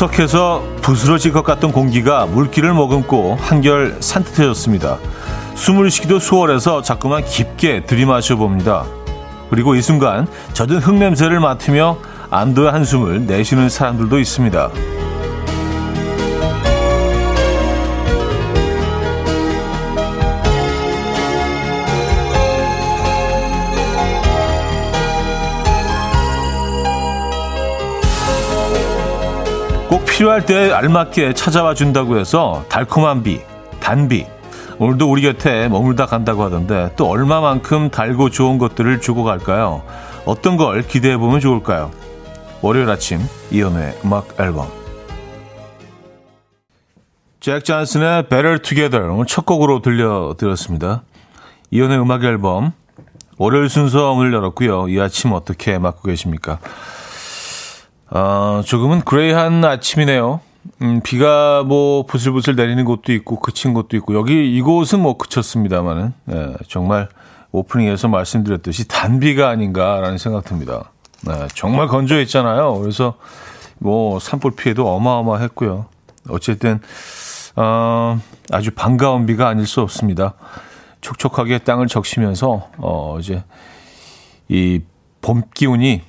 오싹해서 부스러질 것 같던 공기가 물기를 머금고 한결 산뜻해졌습니다. 숨을 쉬기도 수월해서 자꾸만 깊게 들이마셔 봅니다. 그리고 이 순간 젖은 흙냄새를 맡으며 안도의 한숨을 내쉬는 사람들도 있습니다. 꼭 필요할 때 알맞게 찾아와 준다고 해서 달콤한 비, 단비, 오늘도 우리 곁에 머물다 간다고 하던데 또 얼마만큼 달고 좋은 것들을 주고 갈까요? 어떤 걸 기대해 보면 좋을까요? 월요일 아침 이연의 음악 앨범 잭 잔슨의 Better Together 오늘 첫 곡으로 들려드렸습니다. 이연의 음악 앨범 월요일 순서 오늘 열었고요. 이 아침 어떻게 맞고 계십니까? 어, 조금은 그레이한 아침이네요. 음, 비가 뭐 부슬부슬 내리는 곳도 있고 그친 곳도 있고 여기 이곳은 뭐 그쳤습니다만은 네, 정말 오프닝에서 말씀드렸듯이 단비가 아닌가라는 생각 듭니다. 네, 정말 건조했잖아요. 그래서 뭐 산불 피해도 어마어마했고요. 어쨌든 어, 아주 반가운 비가 아닐 수 없습니다. 촉촉하게 땅을 적시면서 어, 이제 이 봄 기운이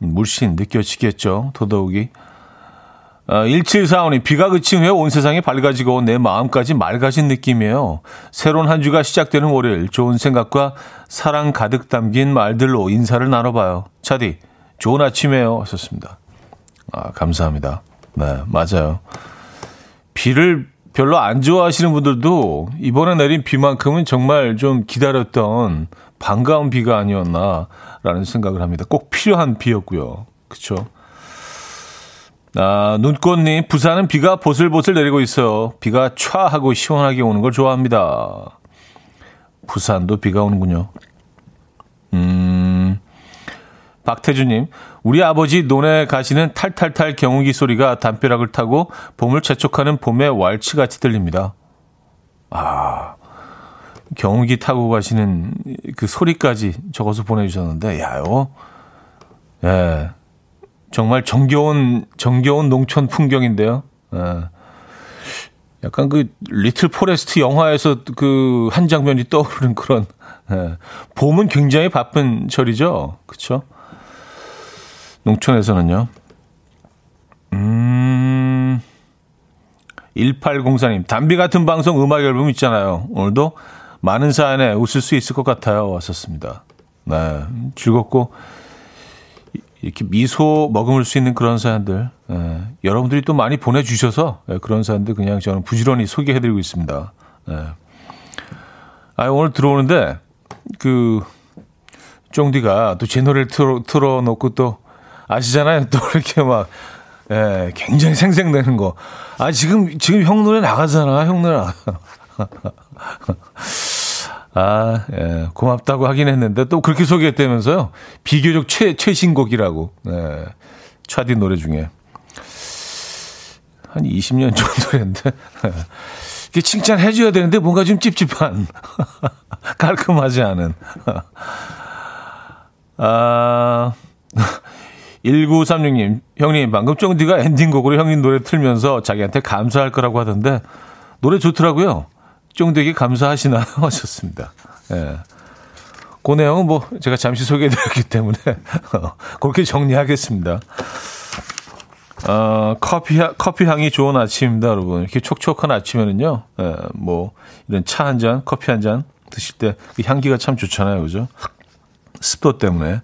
물씬 느껴지겠죠. 더더욱이. 어, 1745님, 비가 그친 후에 온 세상이 밝아지고 내 마음까지 맑아진 느낌이에요. 새로운 한 주가 시작되는 월요일, 좋은 생각과 사랑 가득 담긴 말들로 인사를 나눠봐요. 차디, 좋은 아침이에요. 하셨습니다. 아, 감사합니다. 네, 맞아요. 비를 별로 안 좋아하시는 분들도 이번에 내린 비만큼은 정말 좀 기다렸던 반가운 비가 아니었나라는 생각을 합니다. 꼭 필요한 비였고요. 그렇죠? 아, 눈꽃님, 부산은 비가 보슬보슬 내리고 있어요. 비가 촤 하고 시원하게 오는 걸 좋아합니다. 부산도 비가 오는군요. 음, 박태주님, 우리 아버지 논에 가시는 탈탈탈 경운기 소리가 담벼락을 타고 봄을 재촉하는 봄의 왈츠같이 들립니다. 아, 경운기 타고 가시는 그 소리까지 적어서 보내주셨는데, 야 요, 예. 정말 정겨운 정겨운 농촌 풍경인데요. 예. 약간 그 리틀 포레스트 영화에서 그 한 장면이 떠오르는 그런 예. 봄은 굉장히 바쁜 철이죠. 그렇죠? 농촌에서는요. 음. 1804님, 담비 같은 방송 음악 앨범 있잖아요. 오늘도 많은 사연에 웃을 수 있을 것 같아요. 왔었습니다. 네. 즐겁고 이렇게 미소 머금을 수 있는 그런 사연들 예, 여러분들이 또 많이 보내주셔서 예, 그런 사연들 그냥 저는 부지런히 소개해드리고 있습니다. 예. 아 오늘 들어오는데 그 쫑디가 또 제 노래를 틀어, 틀어놓고 또 아시잖아요. 또 이렇게 막 예, 굉장히 생생되는 거. 아 지금 지금 형 노래 나가잖아. 형 노래. 아, 예, 고맙다고 하긴 했는데 또 그렇게 소개했다면서요. 비교적 최, 최신곡이라고. 예, 차디 노래 중에. 한 20년 정도였는데. 이게 칭찬해줘야 되는데 뭔가 좀 찝찝한. 깔끔하지 않은. 아, 1936님, 형님, 방금 정디가 엔딩곡으로 형님 노래 틀면서 자기한테 감사할 거라고 하던데, 노래 좋더라고요. 쫑되게 감사하시나요? 하셨습니다. 예. 그 내용은 뭐 제가 잠시 소개해드렸기 때문에 그렇게 정리하겠습니다. 어, 커피, 커피 향이 좋은 아침입니다, 여러분. 이렇게 촉촉한 아침에는요, 예, 뭐, 이런 차 한 잔, 커피 한 잔 드실 때 그 향기가 참 좋잖아요, 그죠? 습도 때문에.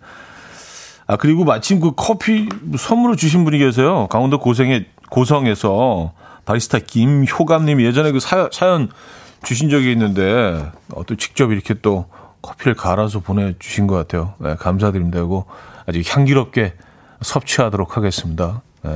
아, 그리고 마침 그 커피 선물을 주신 분이 계세요. 강원도 고성에, 고성에서 바리스타 김효감님이 예전에 그 사연, 사연 주신 적이 있는데 어, 또 직접 이렇게 또 커피를 갈아서 보내주신 것 같아요. 네, 감사드립니다. 이거 아주 향기롭게 섭취하도록 하겠습니다. 네.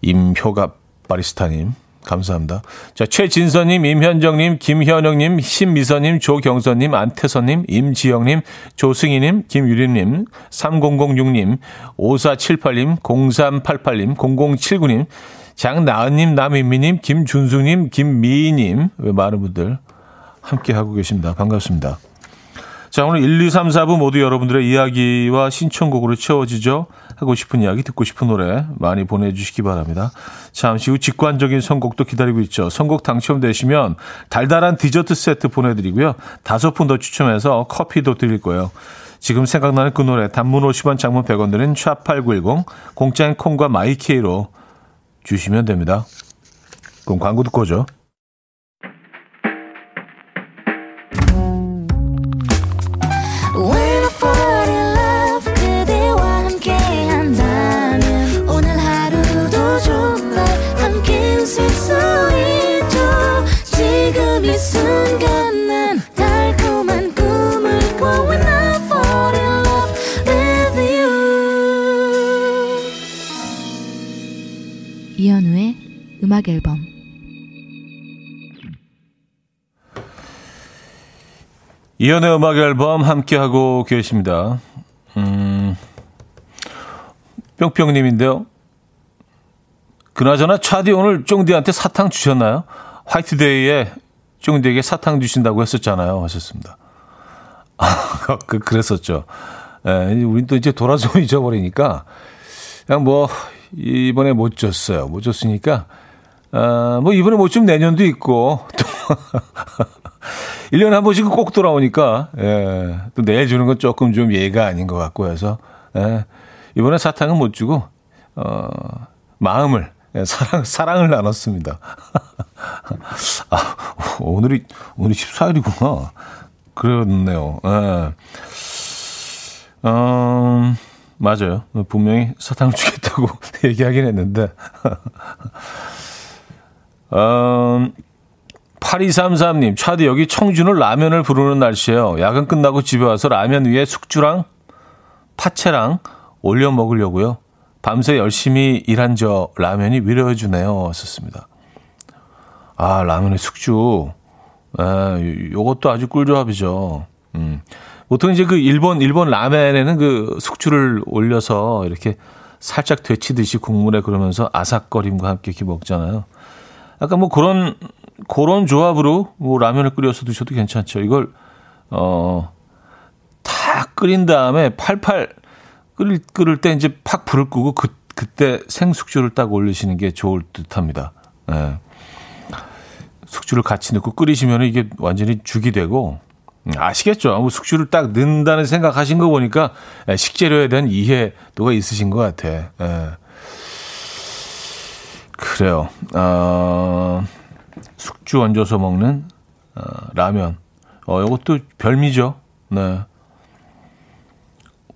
임효갑 바리스타님 감사합니다. 자 최진서님, 임현정님, 김현영님, 신미서님, 조경선님, 안태선님, 임지영님, 조승희님, 김유림님, 3006님, 5478님, 0388님, 0079님, 장나은님, 남인미님, 김준수님, 김미희님, 많은 분들 함께 하고 계십니다. 반갑습니다. 자, 오늘 1, 2, 3, 4부 모두 여러분들의 이야기와 신청곡으로 채워지죠. 하고 싶은 이야기, 듣고 싶은 노래 많이 보내주시기 바랍니다. 잠시 후 직관적인 선곡도 기다리고 있죠. 선곡 당첨되시면 달달한 디저트 세트 보내드리고요. 다섯 분 더 추첨해서 커피도 드릴 거예요. 지금 생각나는 그 노래 단문 50원 장문 100원 드는 샵8910 공짜인 콩과 마이케이로 주시면 됩니다. 그럼 광고 듣고 오죠. 음악 앨범 이연의 음악 앨범 함께하고 계십니다. 음, 뿅뿅님인데요. 그나저나 차디 오늘 쫑디한테 사탕 주셨나요? 화이트데이에 쫑디에게 사탕 주신다고 했었잖아요. 하셨습니다. 아, 그, 그랬었죠. 예, 우린 또 이제 돌아서 잊어버리니까 그냥 뭐 이번에 못 줬어요. 못 줬으니까 아, 뭐 이번에 못좀 내년도 있고 또 1년에 한 번씩은 꼭 돌아오니까 예, 또 내일 주는 건 조금 좀 예가 아닌 것 같고 해서 예, 이번에 사탕은 못 주고 어, 마음을 예, 사랑 사랑을 나눴습니다. 아, 오늘이 오늘 14일이구나. 그렇네요. 예. 음, 맞아요. 분명히 사탕을 주겠다고 얘기하긴 했는데 음, 8233님, 차디 여기 청주는 라면을 부르는 날씨예요. 야근 끝나고 집에 와서 라면 위에 숙주랑 파채랑 올려 먹으려고요. 밤새 열심히 일한 저 라면이 위로해 주네요. 썼습니다. 아, 라면에 숙주. 에, 요것도 아주 꿀조합이죠. 음. 보통 이제 그 일본, 일본 라면에는 그 숙주를 올려서 이렇게 살짝 데치듯이 국물에 그러면서 아삭거림과 함께 이렇게 먹잖아요. 약간 뭐 그런 그런 조합으로 뭐 라면을 끓여서 드셔도 괜찮죠. 이걸 어 다 끓인 다음에 팔팔 끓일 끓을 때 이제 팍 불을 끄고 그 그때 생숙주를 딱 올리시는 게 좋을 듯합니다. 예. 숙주를 같이 넣고 끓이시면 이게 완전히 죽이 되고 음, 아시겠죠? 뭐 숙주를 딱 넣는다는 생각하신 거 보니까 예, 식재료에 대한 이해도가 있으신 것 같아. 예. 그래요. 어, 숙주 얹어서 먹는 어, 라면. 어, 이것도 별미죠. 네.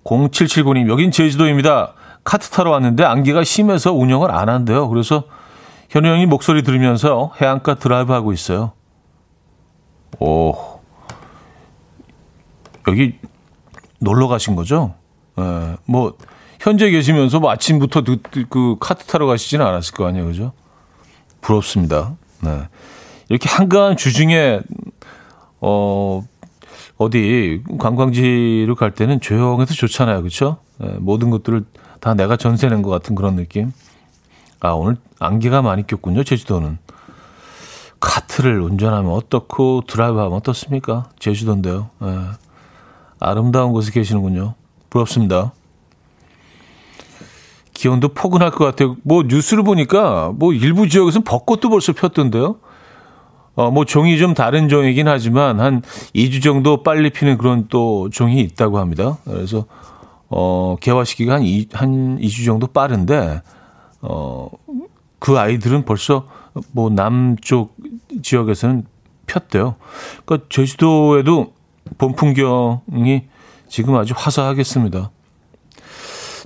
0779님, 여긴 제주도입니다. 카트 타러 왔는데 안개가 심해서 운영을 안 한대요. 그래서 현우 형이 목소리 들으면서 해안가 드라이브 하고 있어요. 오. 여기 놀러 가신 거죠? 네. 뭐, 현재 계시면서 뭐 아침부터 그, 그 카트 타러 가시지는 않았을 거 아니에요, 그죠? 부럽습니다. 네. 이렇게 한가한 주중에, 어, 어디 관광지를 갈 때는 조용해서 좋잖아요. 그렇죠? 네, 모든 것들을 다 내가 전세 낸것 같은 그런 느낌. 아, 오늘 안개가 많이 꼈군요. 제주도는. 카트를 운전하면 어떻고 드라이브하면 어떻습니까? 제주도인데요. 네. 아름다운 곳에 계시는군요. 부럽습니다. 기온도 포근할 것 같아요. 뭐 뉴스를 보니까 뭐 일부 지역에서는 벚꽃도 벌써 폈던데요. 어, 뭐 종이 좀 다른 종이긴 하지만 한 2주 정도 빨리 피는 그런 또 종이 있다고 합니다. 그래서 어, 개화 시기가 한, 2, 한 2주 정도 빠른데 어, 그 아이들은 벌써 뭐 남쪽 지역에서는 폈대요. 그러니까 제주도에도 봄 풍경이 지금 아주 화사하겠습니다.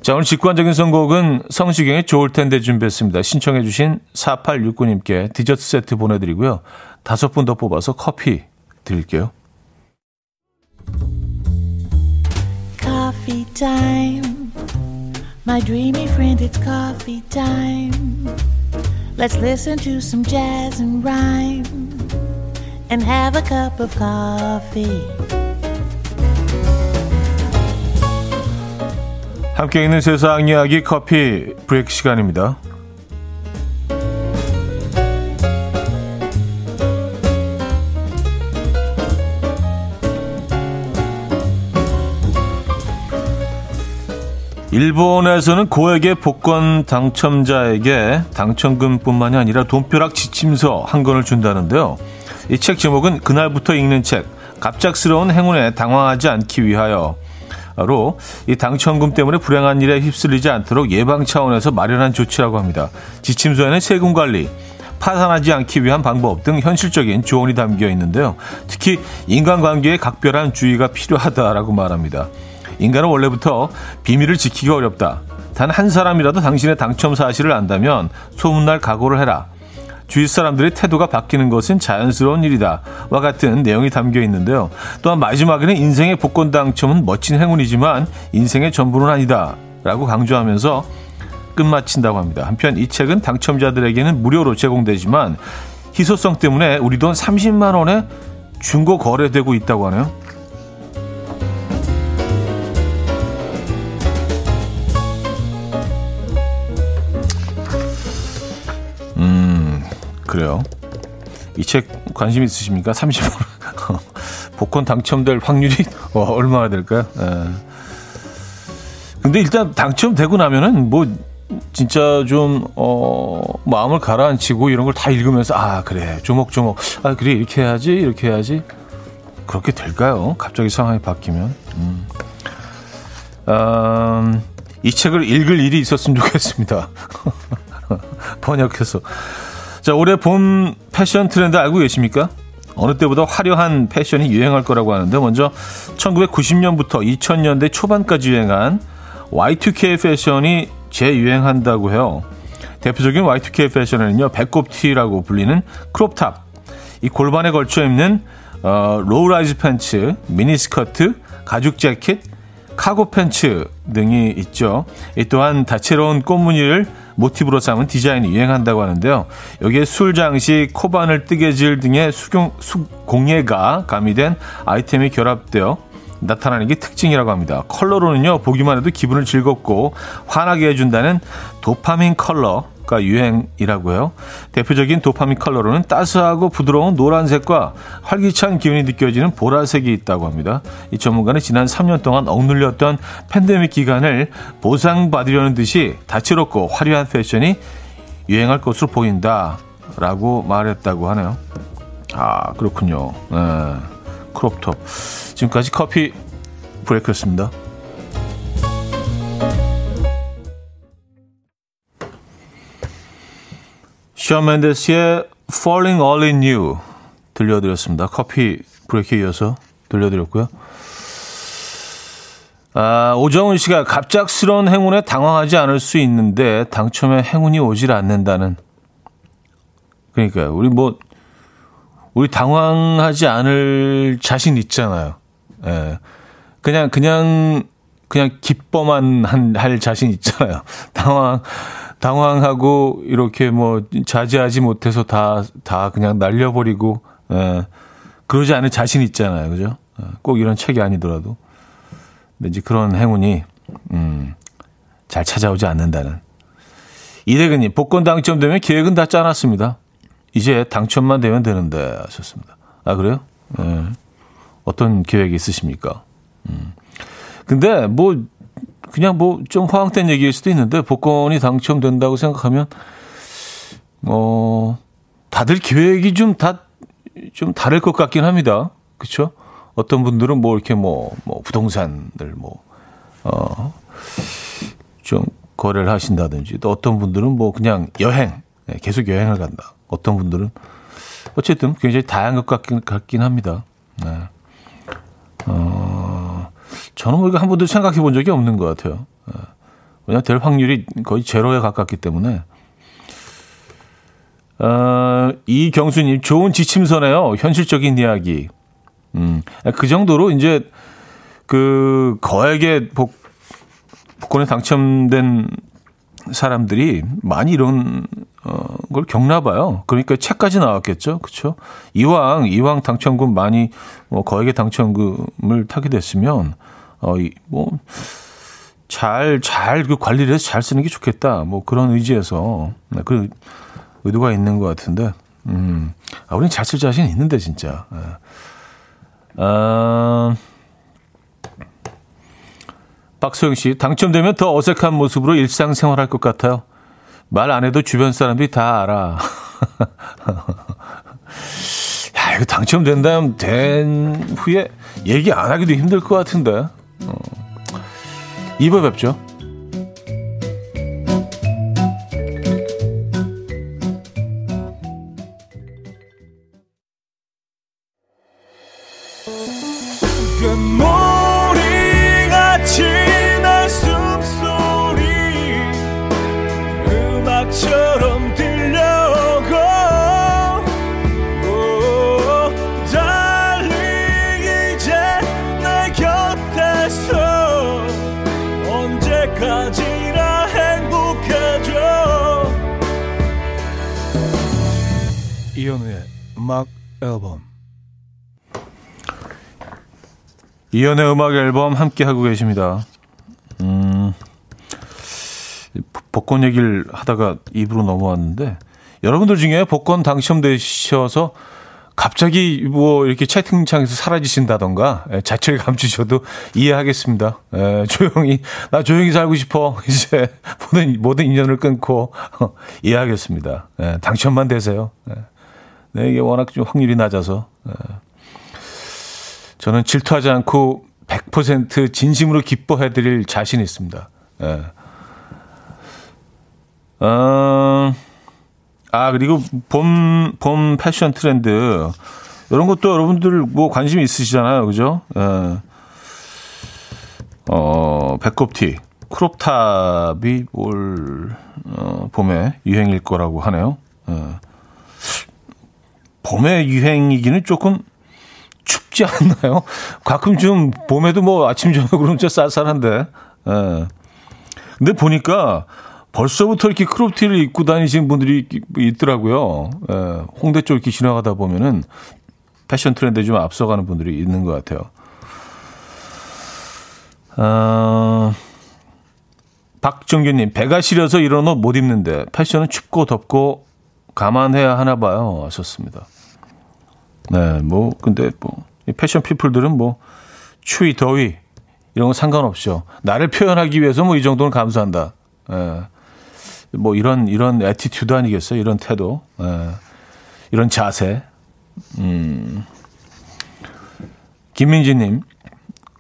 자, 오늘 직관적인 선곡은 성시경의 좋을 텐데 준비했습니다. 신청해주신 4869님께 디저트 세트 보내드리고요. 다섯 분 더 뽑아서 커피 드릴게요. Coffee time. My dreamy friend, it's coffee time. Let's listen to some jazz and rhyme and have a cup of coffee. 함께 있는 세상 이야기 커피 브레이크 시간입니다. 일본에서는 고액의 복권 당첨자에게 당첨금뿐만이 아니라 돈벼락 지침서 한 권을 준다는데요. 이 책 제목은 그날부터 읽는 책, 갑작스러운 행운에 당황하지 않기 위하여 로 이 당첨금 때문에 불행한 일에 휩쓸리지 않도록 예방 차원에서 마련한 조치라고 합니다. 지침서에는 세금 관리, 파산하지 않기 위한 방법 등 현실적인 조언이 담겨 있는데요. 특히 인간관계에 각별한 주의가 필요하다라고 말합니다. 인간은 원래부터 비밀을 지키기 어렵다. 단 한 사람이라도 당신의 당첨 사실을 안다면 소문날 각오를 해라. 주위 사람들의 태도가 바뀌는 것은 자연스러운 일이다. 와 같은 내용이 담겨 있는데요. 또한 마지막에는 인생의 복권 당첨은 멋진 행운이지만 인생의 전부는 아니다. 라고 강조하면서 끝마친다고 합니다. 한편 이 책은 당첨자들에게는 무료로 제공되지만 희소성 때문에 우리 돈 30만 원에 중고 거래되고 있다고 하네요. 그래요. 이 책 관심 있으십니까? 30만 원. 복권 당첨될 확률이 어, 얼마나 될까요? 에. 예. 근데 일단 당첨되고 나면은 뭐 진짜 좀, 어, 마음을 가라앉히고 이런 걸 다 읽으면서, 아, 그래. 조목조목. 아, 그래. 이렇게 해야지. 이렇게 해야지. 그렇게 될까요? 갑자기 상황이 바뀌면. 음. 음, 이 책을 읽을 일이 있었으면 좋겠습니다. 번역해서. 자, 올해 봄 패션 트렌드 알고 계십니까? 어느 때보다 화려한 패션이 유행할 거라고 하는데 먼저 1990년부터 2000년대 초반까지 유행한 Y2K 패션이 재유행한다고 해요. 대표적인 Y2K 패션은요, 배꼽티라고 불리는 crop top, 이 골반에 걸쳐 입는 어, low-rise 팬츠, 미니스커트, 가죽 재킷, 카고 팬츠 등이 있죠. 이 또한 다채로운 꽃무늬를 모티브로 삼은 디자인이 유행한다고 하는데요. 여기에 술 장식, 코바늘 뜨개질 등의 수경, 수, 공예가 가미된 아이템이 결합되어 나타나는 게 특징이라고 합니다. 컬러로는요, 보기만 해도 기분을 즐겁고 환하게 해준다는 도파민 컬러 가 유행이라고 해요. 대표적인 도파민 컬러로는 따스하고 부드러운 노란색과 활기찬 기운이 느껴지는 보라색이 있다고 합니다. 이 전문가는 지난 3년 동안 억눌렸던 팬데믹 기간을 보상받으려는 듯이 다채롭고 화려한 패션이 유행할 것으로 보인다. 라고 말했다고 하네요. 아, 그렇군요. 네. crop top. 지금까지 커피 브레이크였습니다. 샤 맨데스의 Falling All In You 들려드렸습니다. 커피 브레이크에 이어서 들려드렸고요. 아, 오정은 씨가 갑작스러운 행운에 당황하지 않을 수 있는데 당첨에 행운이 오질 않는다는 그러니까요. 우리 뭐 우리 당황하지 않을 자신 있잖아요. 예. 그냥, 그냥, 그냥 기뻐만 한, 할 자신 있잖아요. 당황, 당황하고 이렇게 뭐 자제하지 못해서 다, 다 그냥 날려버리고, 예. 그러지 않을 자신 있잖아요. 그죠? 예. 꼭 이런 책이 아니더라도. 왠지 그런 행운이, 음, 잘 찾아오지 않는다는. 이대근님, 복권 당첨되면 계획은 다 짜놨습니다. 이제 당첨만 되면 되는데 하셨습니다. 아 그래요? 네. 어떤 계획이 있으십니까? 음. 근데 뭐 그냥 뭐 좀 화학된 얘기일 수도 있는데 복권이 당첨된다고 생각하면 어 다들 계획이 좀 다좀 좀 다를 것 같긴 합니다. 그렇죠? 어떤 분들은 뭐 이렇게 뭐, 뭐 부동산을 뭐, 어, 좀 거래를 하신다든지 또 어떤 분들은 뭐 그냥 여행, 네, 계속 여행을 간다. 어떤 분들은 어쨌든 굉장히 다양한 것 같긴, 같긴 합니다. 네. 어, 저는 뭐 이거 한 번도 생각해 본 적이 없는 것 같아요. 네. 왜냐하면 될 확률이 거의 제로에 가깝기 때문에. 어, 이경수님, 좋은 지침서네요. 현실적인 이야기. 음, 그 정도로 이제 그 거액의 복, 복권에 당첨된 사람들이 많이 이런 어, 걸 겪나 봐요. 그러니까 책까지 나왔겠죠. 그렇죠? 이왕 이왕 당첨금 많이 뭐 거액의 당첨금을 타게 됐으면 어, 뭐 잘, 잘, 그 관리를 해서 잘 쓰는 게 좋겠다. 뭐 그런 의지에서, 네, 그 의도가 있는 것 같은데, 음, 아, 우리는 잘쓸 자신 있는데, 진짜. 아, 박소영 씨, 당첨되면 더 어색한 모습으로 일상생활할 것 같아요. 말 안 해도 주변 사람들이 다 알아. 야, 이거 당첨된다면 된 후에 얘기 안 하기도 힘들 것 같은데. 어. 2부 뵙죠. 이연의 음악 앨범 함께 하고 계십니다. 음, 복권 얘기를 하다가 입으로 넘어왔는데 여러분들 중에 복권 당첨되셔서 갑자기 뭐 이렇게 채팅창에서 사라지신다던가 예, 자취를 감추셔도 이해하겠습니다. 에, 예, 조용히 나 조용히 살고 싶어 이제 모든 모든 인연을 끊고 어, 이해하겠습니다. 에, 예, 당첨만 되세요. 에, 네, 이게 워낙 좀 확률이 낮아서. 에. 저는 질투하지 않고 100% 진심으로 기뻐해드릴 자신이 있습니다. 예. 어, 아, 그리고 봄, 봄 패션 트렌드. 이런 것도 여러분들 뭐 관심 있으시잖아요. 그죠? 예. 어, 배꼽티, 크롭탑이 올, 어, 봄에 유행일 거라고 하네요. 예. 봄의 유행이기는 조금 춥지 않나요? 가끔 좀 봄에도 뭐 아침 저녁으로는 좀 쌀쌀한데. 예. 근데 보니까 벌써부터 이렇게 크롭티를 입고 다니시는 분들이 있더라고요. 예. 홍대 쪽 이렇게 지나가다 보면은 패션 트렌드에 좀 앞서가는 분들이 있는 것 같아요. 어, 박정규님, 배가 시려서 이런 옷 못 입는데 패션은 춥고 덥고 감안해야 하나 봐요. 하셨습니다. 네, 뭐, 근데 뭐, 패션 people들은 뭐, 추위, 더위, 이런 거 상관없죠. 나를 표현하기 위해서 뭐 이 정도는 감수한다. 예. 뭐 이런, 이런 attitude 아니겠어요? 이런 태도. 예. 이런 자세. 음. 김민지님,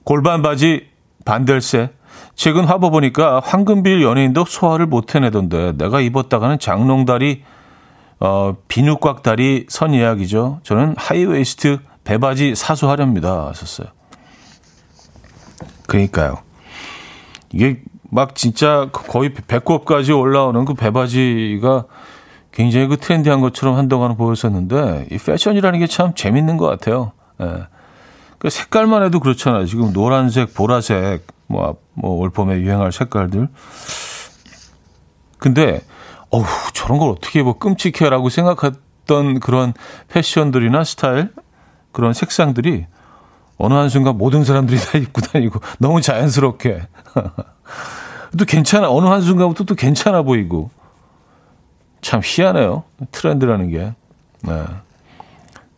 골반 바지 반댈세. 최근 화보 보니까 황금비율 연예인도 소화를 못 해내던데 내가 입었다가는 장롱다리 어, 비누곽 다리 선 예약이죠. 저는 하이웨이스트 배바지 사수하렵니다. 하셨어요. 그러니까요. 이게 막 진짜 거의 배꼽까지 올라오는 그 배바지가 굉장히 그 트렌디한 것처럼 한동안 보였었는데 이 패션이라는 게 참 재밌는 것 같아요. 예. 그 색깔만 해도 그렇잖아요. 지금 노란색, 보라색, 뭐, 뭐, 올 봄에 유행할 색깔들. 근데 어우, 저런 걸 어떻게 뭐 끔찍해라고 생각했던 그런 패션들이나 스타일, 그런 색상들이 어느 한순간 모든 사람들이 다 입고 다니고 너무 자연스럽게. 또 괜찮아. 어느 한순간부터 또 괜찮아 보이고. 참 희한해요. 트렌드라는 게. 네.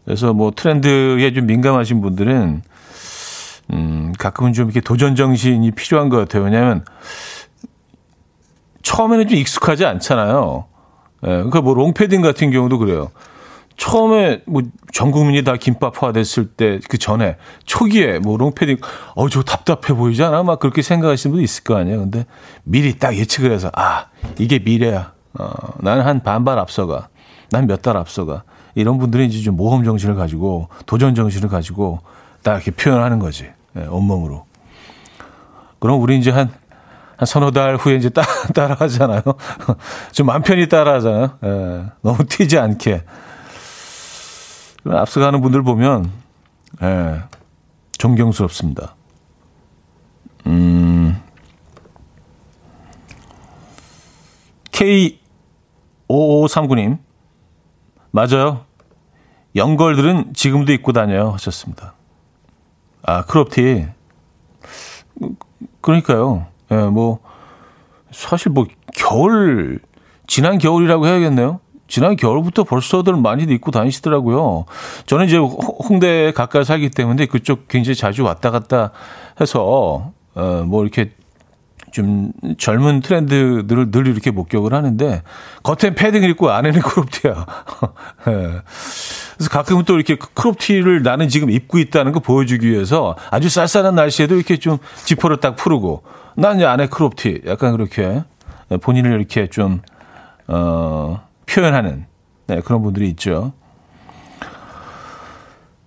그래서 뭐 트렌드에 좀 민감하신 분들은, 음, 가끔은 좀 이렇게 도전 정신이 필요한 것 같아요. 왜냐하면 처음에는 좀 익숙하지 않잖아요. 예, 그러니까 뭐 롱패딩 같은 경우도 그래요. 처음에 뭐 전 국민이 다 김밥화 됐을 때 그 전에 초기에 뭐 롱패딩 어 저 답답해 보이지 않아? 막 그렇게 생각하시는 분도 있을 거 아니에요. 근데 미리 딱 예측을 해서 아 이게 미래야. 어, 나는 한 반발 앞서가. 난 몇 달 앞서가. 이런 분들이 이제 좀 모험 정신을 가지고 도전 정신을 가지고 딱 이렇게 표현하는 거지. 예, 온몸으로. 그럼 우리 이제 한 한 서너 달 후에 이제 따, 따라 하잖아요. 좀 맘 편히 따라 하잖아요. 예, 너무 튀지 않게. 앞서가는 분들 보면, 예, 존경스럽습니다. 음, K5539님, 맞아요. 영걸들은 지금도 입고 다녀요. 하셨습니다. 아, 크롭티. 그러니까요. 예, 뭐, 사실 뭐, 겨울, 지난 겨울이라고 해야겠네요. 지난 겨울부터 벌써들 많이 입고 다니시더라고요. 저는 이제 홍대에 가까이 살기 때문에 그쪽 굉장히 자주 왔다 갔다 해서, 어, 뭐 이렇게 좀 젊은 트렌드들을 늘 이렇게 목격을 하는데 겉엔 패딩을 입고 안에는 crop티야. 예. 그래서 가끔은 또 이렇게 crop티를 나는 지금 입고 있다는 거 보여주기 위해서 아주 쌀쌀한 날씨에도 이렇게 좀 지퍼를 딱 풀고 난 이제 안에 crop티 약간 그렇게 본인을 이렇게 좀 어, 표현하는 네, 그런 분들이 있죠.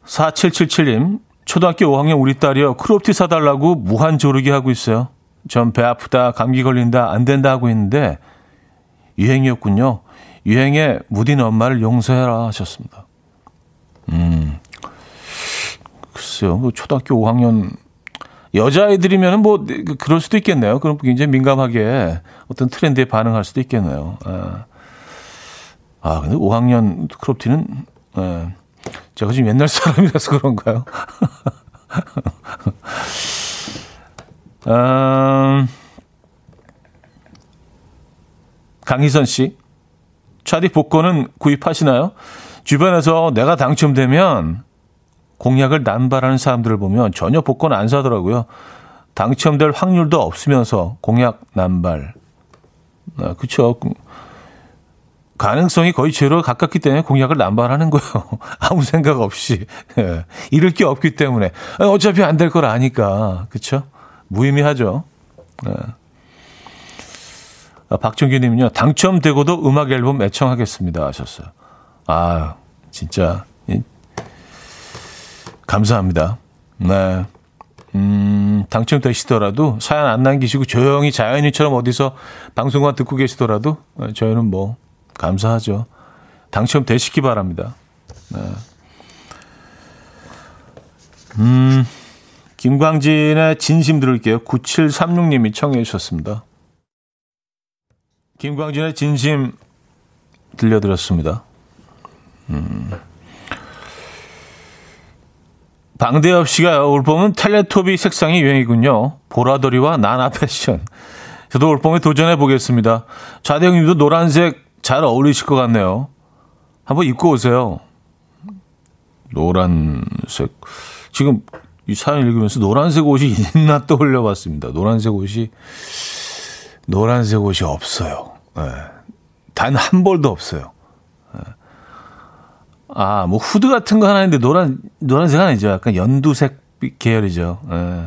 4777님, 초등학교 5학년 우리 딸이요. 크롭티 사달라고 무한 조르기 하고 있어요. 전 배 아프다, 감기 걸린다, 안 된다 하고 있는데 유행이었군요. 유행에 무딘 엄마를 용서해라 하셨습니다. 음, 글쎄요. 뭐 초등학교 5학년 여자아이들이면 뭐 그럴 수도 있겠네요. 그럼 굉장히 민감하게 어떤 트렌드에 반응할 수도 있겠네요. 아, 아 근데 5학년 크롭티는 예. 제가 지금 옛날 사람이라서 그런가요? 음, 강희선 씨, 차디 복권은 구입하시나요? 주변에서 내가 당첨되면 공약을 남발하는 사람들을 보면 전혀 복권 안 사더라고요. 당첨될 확률도 없으면서 공약 남발. 아, 그쵸. 가능성이 거의 제로에 가깝기 때문에 공약을 남발하는 거예요. 아무 생각 없이. 예. 잃을 게 없기 때문에. 어차피 안 될 걸 아니까. 그쵸? 무의미하죠. 예. 아, 박정규 님은요, 당첨되고도 음악 앨범 애청하겠습니다. 하셨어요. 아, 진짜. 감사합니다. 네. 음, 당첨되시더라도 사연 안 남기시고 조용히 자연인처럼 어디서 방송만 듣고 계시더라도 저희는 뭐 감사하죠. 당첨 되시기 바랍니다. 네. 음, 김광진의 진심 들을게요. 9736님이 청해 주셨습니다. 김광진의 진심 들려드렸습니다. 음. 방대엽 씨가 올 봄은 텔레토비 색상이 유행이군요. 보라돌이와 나나 패션. 저도 올 봄에 도전해 보겠습니다. 좌대형님도 노란색 잘 어울리실 것 같네요. 한번 입고 오세요. 노란색. 지금 이 사연 읽으면서 노란색 옷이 있나 떠올려 봤습니다. 노란색 옷이, 노란색 옷이 없어요. 네. 단한 벌도 없어요. 네. 아, 뭐 후드 같은 거 하나 있는데 노란 노란색 아니죠. 약간 연두색 계열이죠. 예.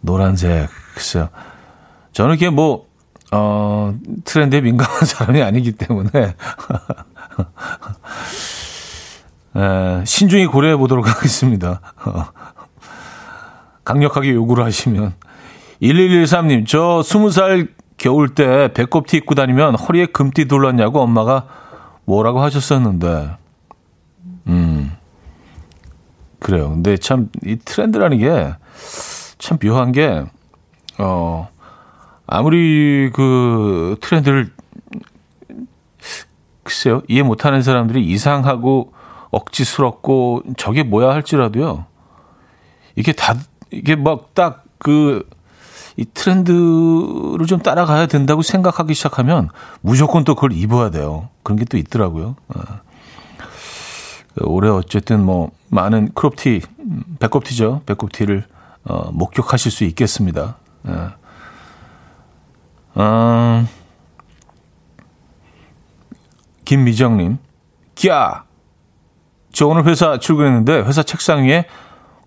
노란색 글쎄요. 저는 이게 뭐 어, 트렌드에 민감한 사람이 아니기 때문에 에, 신중히 고려해 보도록 하겠습니다. 강력하게 요구를 하시면 1113님 저 20살 겨울 때 배꼽티 입고 다니면 허리에 금띠 둘렀냐고 엄마가 뭐라고 하셨었는데 음. 그래요. 근데 참, 이 트렌드라는 게 참 묘한 게, 어, 아무리 그 트렌드를, 글쎄요, 이해 못하는 사람들이 이상하고 억지스럽고 저게 뭐야 할지라도요, 이게 다, 이게 막 딱 그, 이 트렌드를 좀 따라가야 된다고 생각하기 시작하면 무조건 또 그걸 입어야 돼요. 그런 게 또 있더라고요. 어. 올해 어쨌든 뭐 많은 크롭티, 배꼽티죠. 배꼽티를 어, 목격하실 수 있겠습니다. 예. 어, 김미정님, 기야! 저 오늘 회사 출근했는데 회사 책상 위에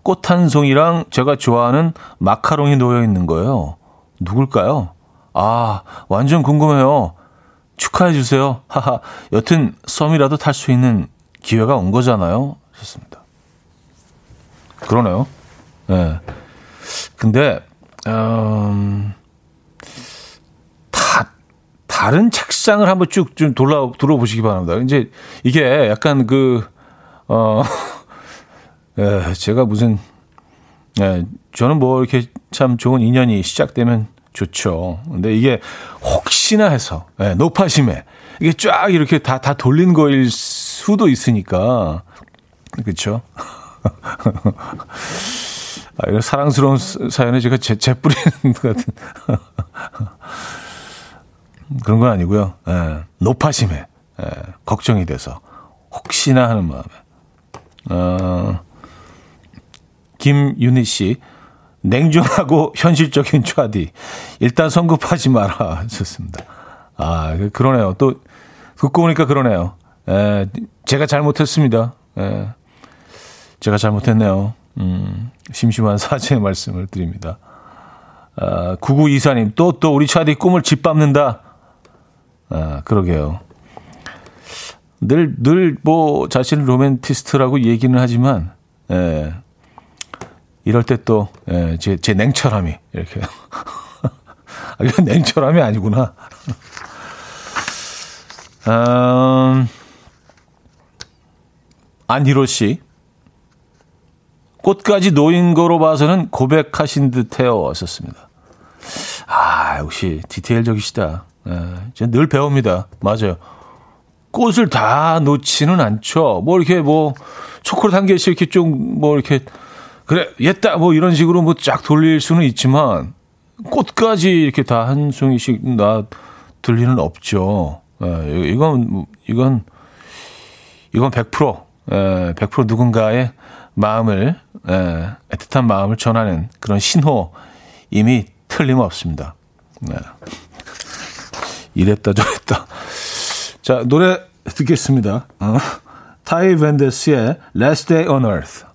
꽃 한 송이랑 제가 좋아하는 마카롱이 놓여 있는 거예요. 누굴까요? 아, 완전 궁금해요. 축하해 주세요. 하하. 여튼 썸이라도 탈 수 있는 기회가 온 거잖아요. 좋습니다. 그러네요. 예. 네. 근데, 음, 다, 다른 책상을 한번 쭉 좀 돌아, 돌아보시기 바랍니다. 이제 이게 약간 그, 어, 예, 제가 무슨, 예, 저는 뭐 이렇게 참 좋은 인연이 시작되면 좋죠. 근데 이게 혹시나 해서, 예, 높아심에, 이게 쫙 이렇게 다, 다 돌린 거일 수도 있으니까. 그렇죠? 아, 이런 사랑스러운 사연에 제가 재, 재뿌리는 것 같은. 그런 건 아니고요. 예, 높아심에, 예, 걱정이 돼서, 혹시나 하는 마음에. 어, 김윤희 씨, 냉정하고 현실적인 차디. 일단 성급하지 마라. 좋습니다. 아, 그러네요. 또, 듣고 보니까 그러네요. 에, 제가 잘못했습니다. 에, 제가 잘못했네요. 음, 심심한 사죄의 말씀을 드립니다. 아, 9924님, 또, 또 우리 차디 꿈을 짓밟는다. 아, 그러게요. 늘, 늘 뭐 자신을 로맨티스트라고 얘기는 하지만, 예, 이럴 때 또, 예, 제, 제 냉철함이, 이렇게. 아, 이건 냉철함이 아니구나. 음, 안희로 씨. 꽃까지 놓인 거로 봐서는 고백하신 듯해요. 왔었습니다. 아, 역시 디테일적이시다. 예, 늘 배웁니다. 맞아요. 꽃을 다 놓지는 않죠. 뭐 이렇게 뭐 초콜릿 한 개씩 이렇게 좀 뭐 이렇게 그래 옛다 뭐 이런 식으로 뭐 쫙 돌릴 수는 있지만 꽃까지 이렇게 다 한 송이씩 놔 들리는 없죠. 예, 이건 이건 이건 100% 예, 100% 누군가의 마음을 예, 애틋한 마음을 전하는 그런 신호 이미 틀림없습니다. 네. 이랬다 저랬다. 자 노래 듣겠습니다. 어, 타이 벤데스의 Last Day on Earth.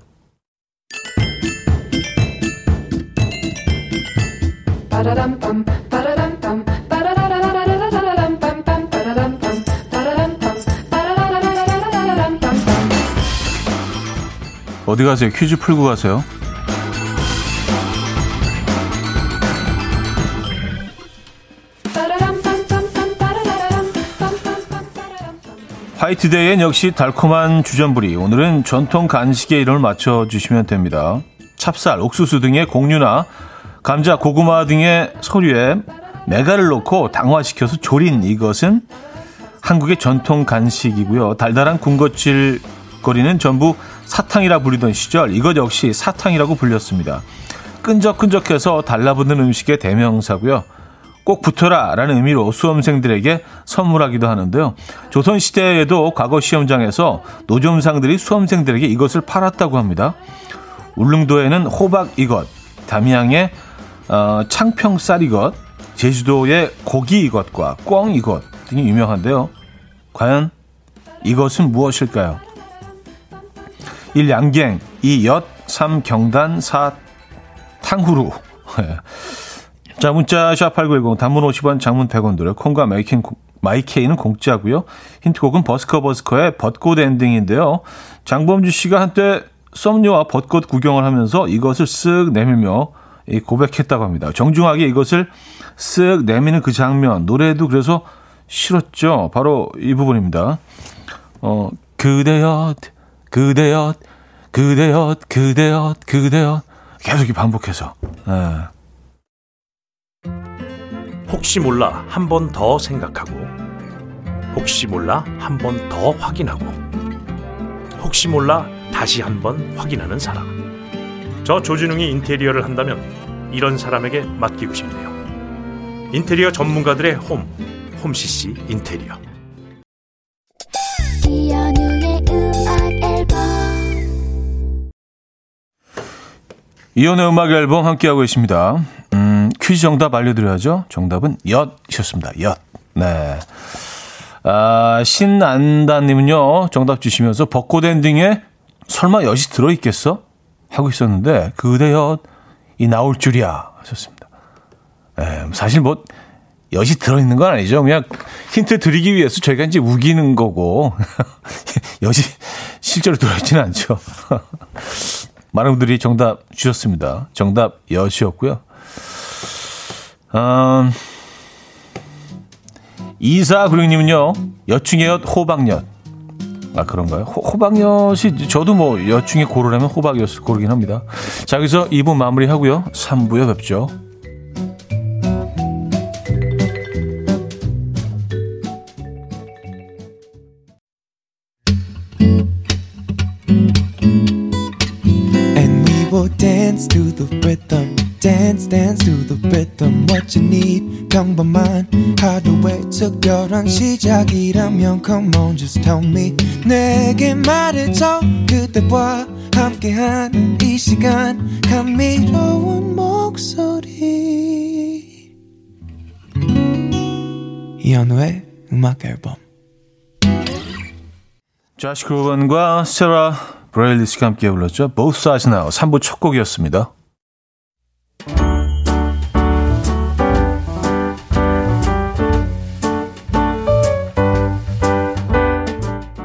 어디 가세요? 퀴즈 풀고 가세요. 화이트데이엔 역시 달콤한 주전부리. 오늘은 전통 간식의 이름을 맞춰주시면 됩니다. 찹쌀, 옥수수 등의 곡류나 감자, 고구마 등의 서류에 메가를 넣고 당화시켜서 조린 이것은 한국의 전통 간식이고요. 달달한 군것질 거리는 전부 사탕이라 불리던 시절 이것 역시 사탕이라고 불렸습니다. 끈적끈적해서 달라붙는 음식의 대명사고요. 꼭 붙어라 라는 의미로 수험생들에게 선물하기도 하는데요. 조선시대에도 과거 시험장에서 노점상들이 수험생들에게 이것을 팔았다고 합니다. 울릉도에는 호박 이것, 담양의 어, 창평쌀 이것, 제주도의 고기 이것과 꿩 이것 등이 유명한데요. 과연 이것은 무엇일까요? 1. 양갱 2. 엿 3. 경단 4. 탕후루 자 문자 샵8910 단문 50원 장문 100원 들어 콩과 마이킹, 마이케이는 공짜고요. 힌트곡은 버스커 버스커의 벚꽃 엔딩인데요. 장범준 씨가 한때 썸녀와 벚꽃 구경을 하면서 이것을 쓱 내밀며 고백했다고 합니다. 정중하게 이것을 쓱 내미는 그 장면 노래도 그래서 싫었죠. 바로 이 부분입니다. 어 그대여 그대여, 그대여, 그대여, 그대여. 계속 반복해서. 네. 혹시 몰라 한 번 더 생각하고, 혹시 몰라 한 번 더 확인하고, 혹시 몰라 다시 한 번 확인하는 사람. 저 조진웅이 인테리어를 한다면 이런 사람에게 맡기고 싶네요. 인테리어 전문가들의 홈, 홈CC 인테리어. 이연의 음악 앨범 함께하고 있습니다. 음, 퀴즈 정답 알려드려야죠. 정답은 엿이셨습니다. 엿. 네. 아, 신안다님은요, 정답 주시면서 벚꽃 엔딩에 설마 엿이 들어있겠어? 하고 있었는데, 그대 엿이 나올 줄이야. 하셨습니다. 네, 사실 뭐, 엿이 들어있는 건 아니죠. 그냥 힌트 드리기 위해서 저희가 이제 우기는 거고, 엿이 실제로 들어있지는 않죠. 많은 분들이 정답 주셨습니다. 정답 여시였고요. 음, 이사구룡님은요, 여충의 엿, 호박엿. 아, 그런가요? 호, 박엿이 저도 뭐 여충에 고르라면 호박엿을 고르긴 합니다. 자, 여기서 2부 마무리 하고요. 3부에 뵙죠. Dance dance to the rhythm what you need. 평범한 하루의 특별한 시작이라면 come on just tell me. 내게 말해줘 그대와 함께한 이 시간. 감미로운 목소리. 이현우의 음악 앨범. 자시 크루건과 세라 브레일리스가 함께 불렀죠. Both Sides Now 3부 첫 곡이었습니다.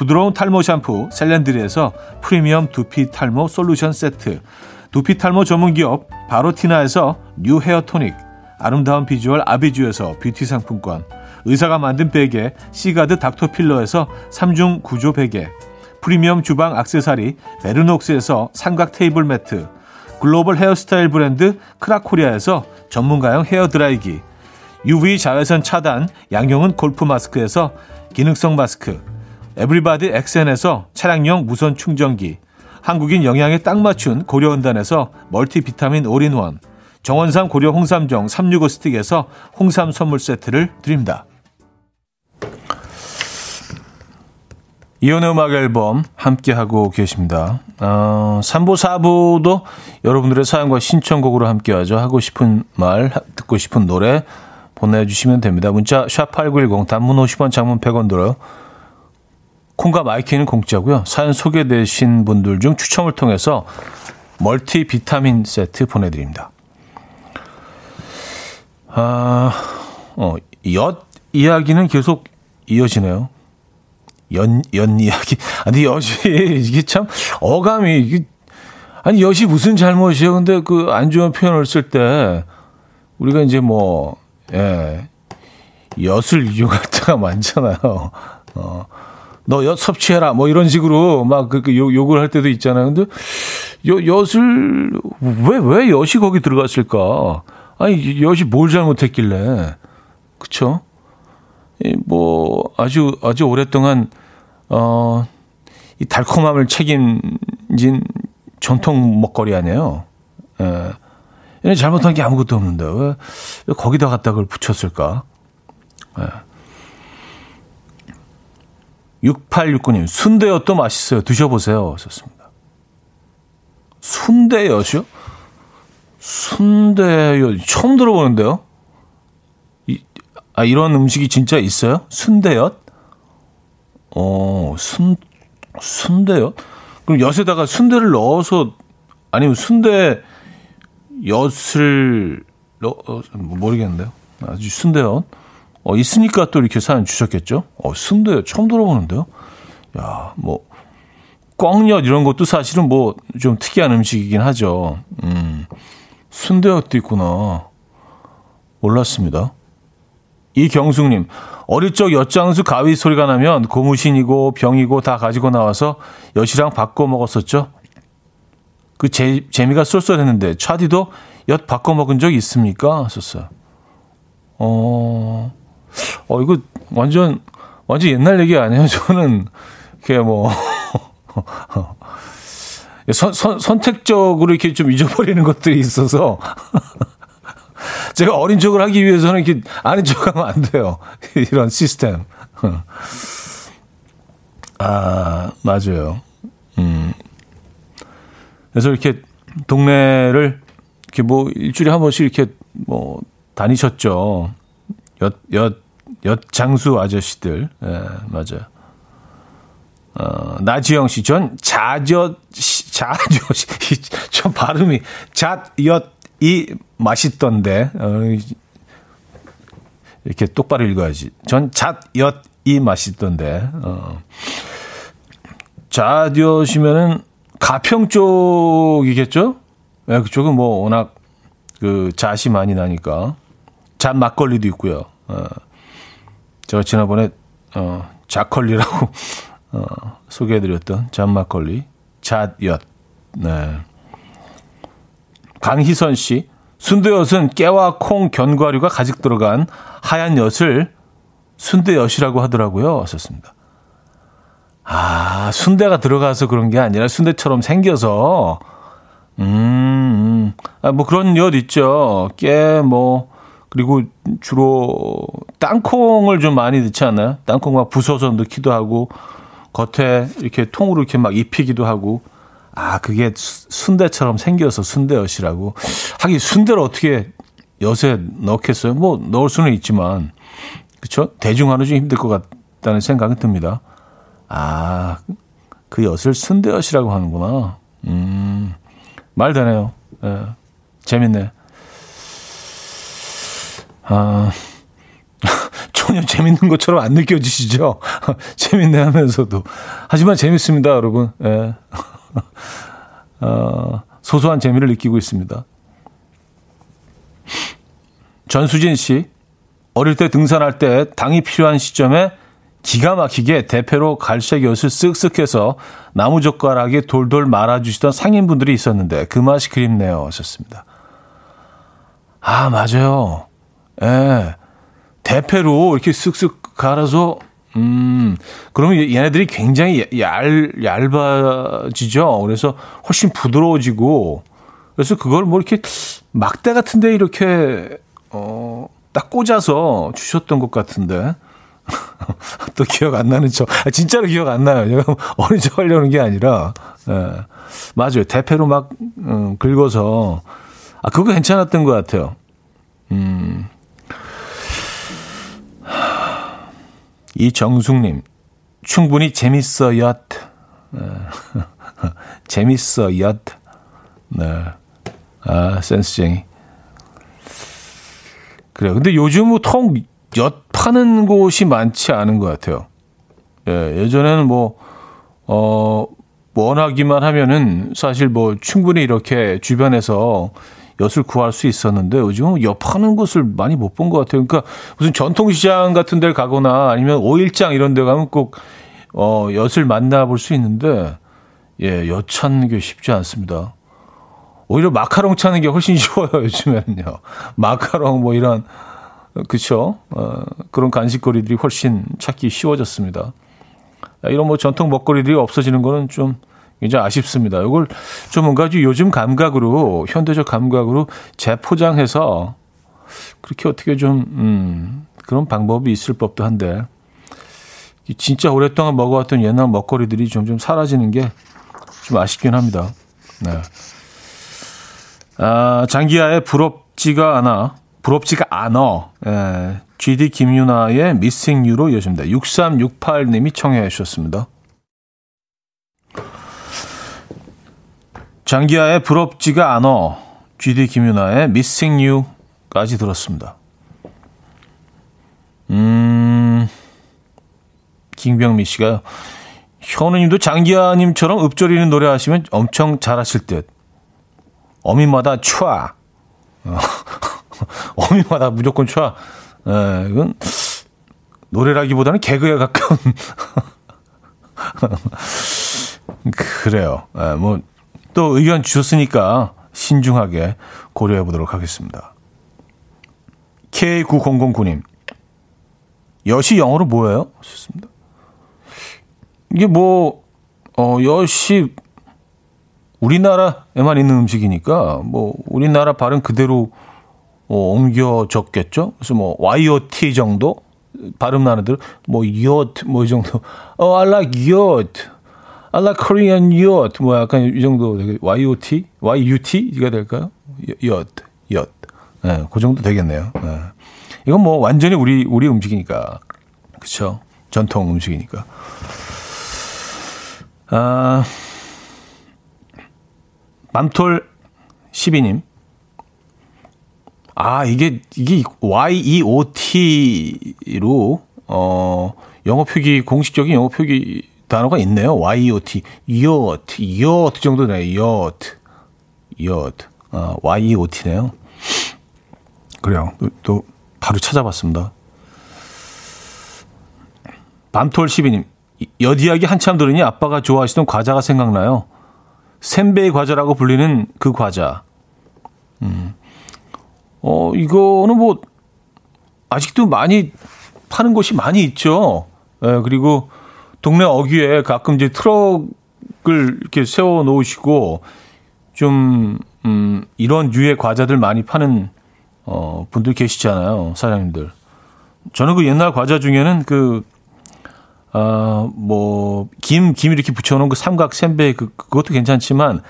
부드러운 탈모 샴푸 셀렌드리에서 프리미엄 두피 탈모 솔루션 세트. 두피 탈모 전문 기업 바로티나에서 new 헤어 토닉. 아름다운 비주얼 아비주에서 뷰티 상품권. 의사가 만든 베개 시가드 닥터필러에서 3중 구조 베개. 프리미엄 주방 악세사리 베르녹스에서 삼각 테이블 매트. 글로벌 헤어스타일 브랜드 크라코리아에서 전문가용 헤어드라이기. UV 자외선 차단 양용은 골프 마스크에서 기능성 마스크 에브리바디 엑센에서 차량용 무선 충전기, 한국인 영양에 딱 맞춘 고려은단에서 멀티비타민 올인원, 정원삼 고려 홍삼정 365 스틱에서 홍삼 선물 세트를 드립니다. 이현우의 음악 앨범 함께하고 계십니다. 어, 3부, 4부도 여러분들의 사연과 신청곡으로 함께하죠. 하고 싶은 말, 듣고 싶은 노래 보내주시면 됩니다. 문자 샵8910 단문 50원 장문 100원 들어요. 콩과 마이케이는 공짜고요. 사연 소개되신 분들 중 추첨을 통해서 멀티 비타민 세트 보내드립니다. 아, 어, 엿 이야기는 계속 이어지네요. 엿, 엿 이야기. 아니, 엿이, 이게 참, 어감이, 이게, 아니, 엿이 무슨 잘못이에요? 근데 그 안 좋은 표현을 쓸 때, 우리가 이제 뭐, 예, 엿을 이용할 때가 많잖아요. 어, 너 엿 섭취해라 뭐 이런 식으로 막 그, 그 욕을 할 때도 있잖아요. 근데 여, 엿을 왜왜 엿이 거기 들어갔을까? 아니 엿이 뭘 잘못했길래 그쵸? 뭐 아주 아주 오랫동안 어 이 달콤함을 책임진 전통 먹거리 아니에요. 예. 잘못한 게 아무것도 없는데 왜, 왜 거기다 갖다 그걸 붙였을까? 예. 6869님, 순대엿도 맛있어요. 드셔보세요. 좋습니다. 순대엿이요? 순대엿, 처음 들어보는데요? 이, 아, 이런 음식이 진짜 있어요? 순대엿? 어, 순, 순대엿? 그럼 엿에다가 순대를 넣어서, 아니면 순대 엿을, 넣, 어, 모르겠는데요. 아주 순대엿? 어, 있으니까 또 이렇게 사연 주셨겠죠? 어, 순대 처음 들어보는데요? 야, 뭐, 꽝엿 이런 것도 사실은 뭐 좀 특이한 음식이긴 하죠. 음, 순대엿도 있구나. 몰랐습니다. 이경숙님, 어릴 적 엿장수 가위 소리가 나면 고무신이고 병이고 다 가지고 나와서 엿이랑 바꿔 먹었었죠. 그 재, 재미가 쏠쏠했는데 차디도 엿 바꿔 먹은 적 있습니까? 썼어요. 어, 어, 이거 완전, 완전 옛날 얘기 아니에요? 저는, 그게 뭐, 선, 선, 선택적으로 이렇게 좀 잊어버리는 것들이 있어서, 제가 어린 척을 하기 위해서는 이렇게 아는 척 하면 안 돼요. 이런 시스템. 아, 맞아요. 음. 그래서 이렇게 동네를 이렇게 뭐 일주일에 한 번씩 이렇게 뭐 다니셨죠. 엿, 엿, 엿 장수 아저씨들. 예, 네, 맞아요. 어, 나지영 씨, 전 자젓, 자젓이, 좀 발음이, 잣, 엿, 이 맛있던데. 어, 이렇게 똑바로 읽어야지. 전 잣엿이 맛있던데. 어. 잣엿이면은 가평 쪽이겠죠? 네, 그쪽은 뭐 워낙 그 잣이 많이 나니까. 잣 막걸리도 있고요. 어. 제가 지난번에 어, 잣컬리라고 어, 소개해드렸던 잣 막걸리, 잣엿. 네. 강희선 씨, 순대엿은 깨와 콩, 견과류가 가득 들어간 하얀 엿을 순대엿이라고 하더라고요. 썼습니다. 아, 순대가 들어가서 그런 게 아니라 순대처럼 생겨서, 음, 음. 아, 뭐 그런 엿 있죠. 깨, 뭐, 그리고 주로 땅콩을 좀 많이 넣지 않나요? 땅콩 막 부숴서 넣기도 하고, 겉에 이렇게 통으로 이렇게 막 입히기도 하고, 아, 그게 순대처럼 생겨서 순대엿이라고. 하긴 순대를 어떻게 엿에 넣겠어요? 뭐 넣을 수는 있지만 그렇죠? 대중화는 좀 힘들 것 같다는 생각이 듭니다. 아, 그 엿을 순대엿이라고 하는구나. 음, 말 되네요. 예, 재밌네. 아, 전혀 재밌는 것처럼 안 느껴지시죠? 재밌네 하면서도. 하지만 재밌습니다, 여러분. 예. 어, 소소한 재미를 느끼고 있습니다. 전수진 씨, 어릴 때 등산할 때 당이 필요한 시점에 기가 막히게 대패로 갈색 엿을 쓱쓱 해서 나무젓가락에 돌돌 말아주시던 상인분들이 있었는데 그 맛이 그립네요. 하셨습니다. 아, 맞아요. 예. 대패로 이렇게 쓱쓱 갈아서 음, 그러면 얘네들이 굉장히 얇, 얇아지죠. 그래서 훨씬 부드러워지고, 그래서 그걸 뭐 이렇게 막대 같은데 이렇게, 어, 딱 꽂아서 주셨던 것 같은데. 또 기억 안 나는 척. 아, 진짜로 기억 안 나요. 제가 어린 척 하려는 게 아니라. 예. 맞아요. 대패로 막, 음, 긁어서. 아, 그거 괜찮았던 것 같아요. 음. 이정숙님, 충분히 재밌어요. 네. 재밌어요. 네. 아, 센스쟁이. 그래요. 근데 요즘은 통엿 파는 곳이 많지 않은 것 같아요. 예, 예전에는 뭐, 어, 원하기만 하면은 사실 뭐 충분히 이렇게 주변에서 엿을 구할 수 있었는데 요즘은 엿 파는 곳을 많이 못 본 것 같아요. 그러니까 무슨 전통시장 같은 데를 가거나 아니면 오일장 이런 데 가면 꼭 어, 엿을 만나볼 수 있는데 예, 엿 찾는 게 쉽지 않습니다. 오히려 마카롱 찾는 게 훨씬 쉬워요, 요즘에는요. 마카롱 뭐 이런 그쵸 어, 그런 간식거리들이 훨씬 찾기 쉬워졌습니다. 이런 뭐 전통 먹거리들이 없어지는 거는 좀 이제 아쉽습니다. 이걸 좀 뭔가 요즘 감각으로 현대적 감각으로 재포장해서 그렇게 어떻게 좀 음, 그런 방법이 있을 법도 한데 진짜 오랫동안 먹어왔던 옛날 먹거리들이 점점 사라지는 게 좀 아쉽긴 합니다. 네. 아, 장기하의 부럽지가 않아, 부럽지가 않어. 예, GD 김유나의 Missing You로 이어집니다. 6368님이 청해 주셨습니다. 장기하의 부럽지가 않어 GD 김윤아의 Missing You까지 들었습니다. 음, 김병미 씨가요. 현우님도 장기하님처럼 읍조리는 노래 하시면 엄청 잘하실 듯. 어미마다 촤. 어미마다 무조건 촤. 에, 이건 노래라기보다는 개그에 가까운. 그래요. 에, 뭐 또 의견 주셨으니까 신중하게 고려해 보도록 하겠습니다. K9009님. 엿이 영어로 뭐예요? 좋습니다. 이게 뭐, 어, 엿이 우리나라에만 있는 음식이니까 뭐 우리나라 발음 그대로 어, 옮겨 적겠죠. 그래서 뭐 YOT 정도 발음 나는 대로 뭐 yacht 뭐이 정도. 어, I like like Korean yacht. 뭐 약간 이 정도 되게 YOT? YUT가 될까요? yacht, yacht. 네, 그 정도 되겠네요. 네. 이건 뭐 완전히 우리, 우리 음식이니까. 그쵸? 전통 음식이니까. 아, 맘톨 12님. 아, 이게, 이게 Y-E-O-T로, 어, 영어 표기, 공식적인 영어 표기 단어가 있네요. Y-E-O-T. yacht, yacht 정도네. yacht. yacht. 아, Y-E-O-T네요. 그래요. 또, 또 바로 찾아봤습니다. 밤톨 12님. 여디하기 한참 들으니 아빠가 좋아하시던 과자가 생각나요. 샌베이 과자라고 불리는 그 과자. 음. 어, 이거는 뭐, 아직도 많이 파는 곳이 많이 있죠. 예, 그리고 동네 어귀에 가끔 이제 트럭을 이렇게 세워 놓으시고, 좀, 음, 이런 류의 과자들 많이 파는, 어, 분들 계시잖아요. 사장님들. 저는 그 옛날 과자 중에는 그, 어, 뭐, 김, 김 이렇게 붙여놓은 그 삼각 샌베 그, 그것도 괜찮지만,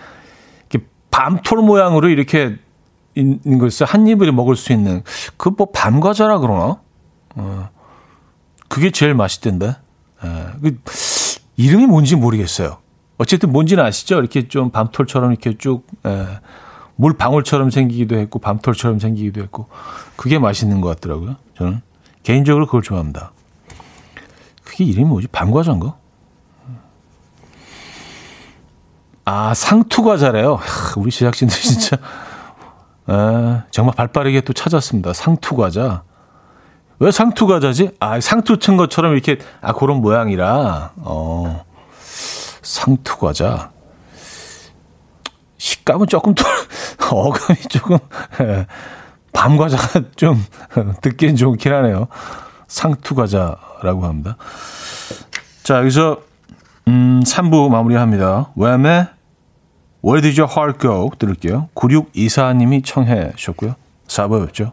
이렇게 밤톨 모양으로 이렇게 있는 것을 한 입을 먹을 수 있는, 그 뭐 밤과자라 그러나? 어, 그게 제일 맛있던데. 예, 그, 이름이 뭔지 모르겠어요. 어쨌든 뭔지는 아시죠? 이렇게 좀 밤톨처럼 이렇게 쭉, 예, 물 방울처럼 생기기도 했고, 밤톨처럼 생기기도 했고, 그게 맛있는 것 같더라고요. 저는 개인적으로 그걸 좋아합니다. 그게 이름이 뭐지? 밤과자인가? 아, 상투과자래요. 우리 제작진들 진짜, 아, 정말 발빠르게 또 찾았습니다. 상투과자. 왜 상투 과자지? 아, 상투 친 것처럼 이렇게, 아, 그런 모양이라, 어, 상투 과자. 식감은 조금 더, 어감이 조금, 예, 밤 과자가 좀 듣기엔 좋긴 하네요. 상투 과자라고 합니다. 자, 여기서, 음, 3부 마무리합니다. 웸의 Where Did Your Heart Go? 들을게요. 9624님이 청해 주셨고요. 4부 뵙죠.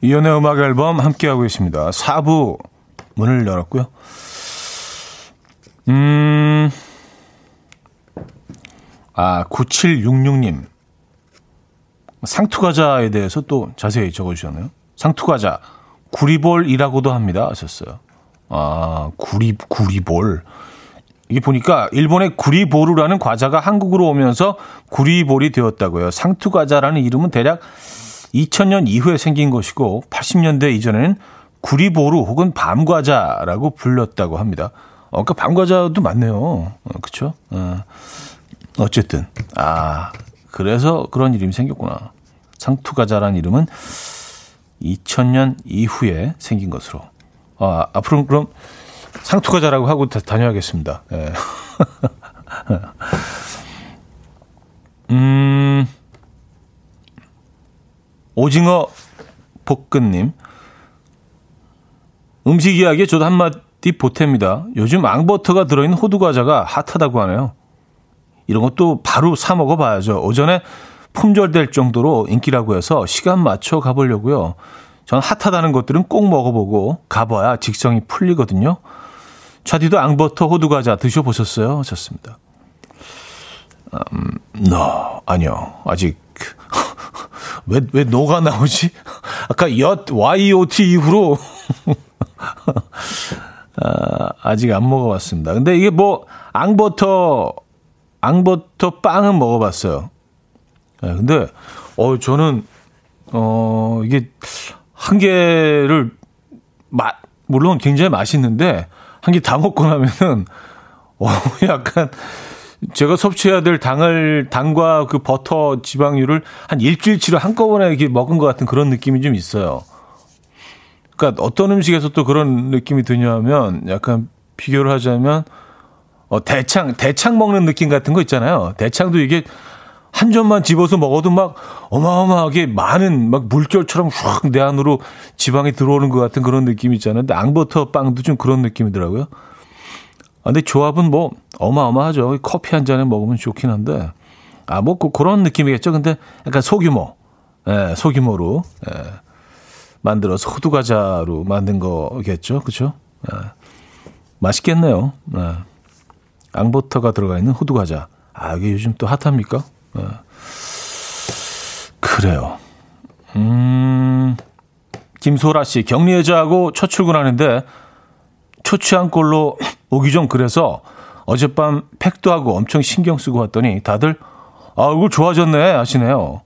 이연의 음악 앨범 함께하고 있습니다. 4부 문을 열었고요. 음, 아, 9766님. 상투과자에 대해서 또 자세히 적어주셨네요. 상투과자, 구리볼이라고도 합니다. 하셨어요. 아, 구리, 구리볼. 이게 보니까 일본의 구리보루라는 과자가 한국으로 오면서 구리볼이 되었다고요. 상투과자라는 이름은 대략 2000년 이후에 생긴 것이고 80년대 이전에는 구리보루 혹은 밤과자라고 불렸다고 합니다. 어, 그러니까 밤과자도 맞네요. 어, 그쵸? 어, 어쨌든. 아, 그래서 그런 이름이 생겼구나. 상투과자라는 이름은 2000년 이후에 생긴 것으로. 아, 앞으로 그럼 상투과자라고 하고 다, 다녀야겠습니다. 예. 음, 오징어 볶음님. 음식 이야기에 저도 한마디 보탭니다. 요즘 앙버터가 들어있는 호두과자가 핫하다고 하네요. 이런 것도 바로 사 먹어봐야죠. 오전에 품절될 정도로 인기라고 해서 시간 맞춰 가보려고요. 전 핫하다는 것들은 꼭 먹어보고 가봐야 직성이 풀리거든요. 차디도 앙버터 호두과자 드셔보셨어요? 좋습니다. 음, no, 아니요. 아직 왜, 왜 노가 나오지? 아까 엿, YOT 이후로 아, 아직 안 먹어봤습니다. 근데 이게 뭐 앙버터 앙버터 빵은 먹어봤어요. 네, 근데 어 저는 어 이게 한 개를 맛 물론 굉장히 맛있는데 한 개 다 먹고 나면은 어 약간 제가 섭취해야 될 당을 당과 그 버터 지방률을 한 일주일치로 한꺼번에 이렇게 먹은 것 같은 그런 느낌이 좀 있어요. 그러니까 어떤 음식에서 또 그런 느낌이 드냐면 약간 비교를 하자면 어 대창 대창 먹는 느낌 같은 거 있잖아요. 대창도 이게 한 점만 집어서 먹어도 막 어마어마하게 많은 막 물결처럼 확 내 안으로 지방이 들어오는 것 같은 그런 느낌이 있잖아요. 근데 앙버터 빵도 좀 그런 느낌이더라고요. 아, 근데 조합은 뭐 어마어마하죠. 커피 한 잔에 먹으면 좋긴 한데 아, 뭐, 그, 그런 느낌이겠죠. 근데 약간 소규모, 예, 소규모로, 예, 만들어서 호두 과자로 만든 거겠죠. 그쵸? 예. 맛있겠네요. 예. 앙버터가 들어가 있는 호두 과자. 아, 이게 요즘 또 핫합니까? 예. 그래요. 음, 김소라 씨, 격리 해제하고 첫 출근하는데 초취한 꼴로 오기 좀 그래서 어젯밤 팩도 하고 엄청 신경 쓰고 왔더니 다들 아, 얼굴 좋아졌네 하시네요.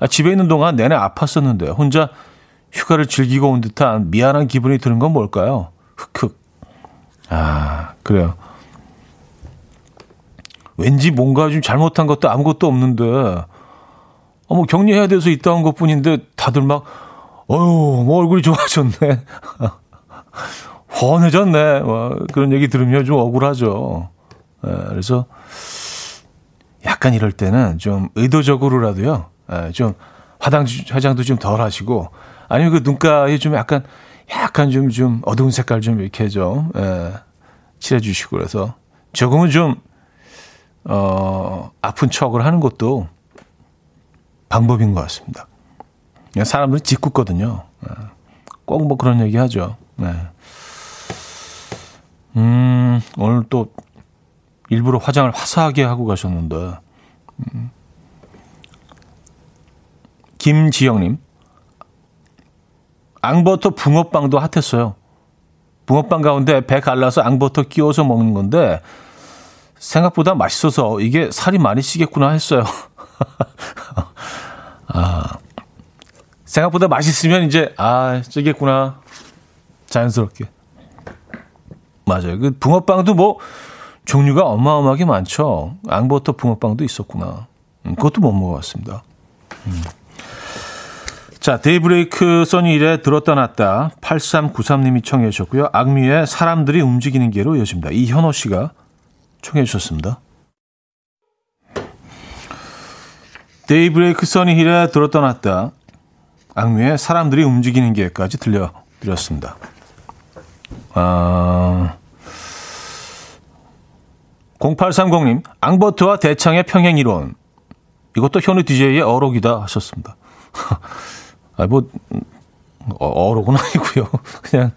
아, 집에 있는 동안 내내 아팠었는데 혼자 휴가를 즐기고 온 듯한 미안한 기분이 드는 건 뭘까요? 흑흑. 아, 그래요. 왠지 뭔가 좀 잘못한 것도 아무것도 없는데, 어머, 격리해야 돼서 있다 온 것 뿐인데, 다들 막, 어휴, 뭐 얼굴이 좋아졌네. 훤해졌네. 뭐 그런 얘기 들으면 좀 억울하죠. 예, 그래서 약간 이럴 때는 좀 의도적으로라도요. 예, 좀 화장, 화장도 좀 덜 하시고 아니면 그 눈가에 좀 약간 약간 좀, 좀 어두운 색깔 좀 이렇게 좀, 예, 칠해주시고 그래서 조금은 좀, 어, 아픈 척을 하는 것도 방법인 것 같습니다. 사람들은 짓궂거든요. 예, 꼭뭐 그런 얘기 하죠. 네. 음, 오늘 또 일부러 화장을 화사하게 하고 가셨는데, 음. 김지영님, 앙버터 붕어빵도 핫했어요. 붕어빵 가운데 배 갈라서 앙버터 끼워서 먹는 건데, 생각보다 맛있어서 이게 살이 많이 찌겠구나 했어요. 아, 생각보다 맛있으면 이제, 아, 찌겠구나. 자연스럽게. 맞아요. 그 붕어빵도 뭐 종류가 어마어마하게 많죠. 앙버터 붕어빵도 있었구나. 음, 그것도 못 먹어봤습니다. 음. 자, 데이브레이크 써니 힐의 들었다 놨다 8393님이 청해 주셨고요. 악뮤의 사람들이 움직이는 게로 이어집니다. 이현호 씨가 청해 주셨습니다. 데이브레이크 써니 힐의 들었다 놨다 악뮤의 사람들이 움직이는 게까지 들려드렸습니다. 아, 0830님, 앙버터와 대창의 평행 이론. 이것도 현우 DJ의 어록이다 하셨습니다. 아, 뭐, 어, 어록은 아니고요. 그냥,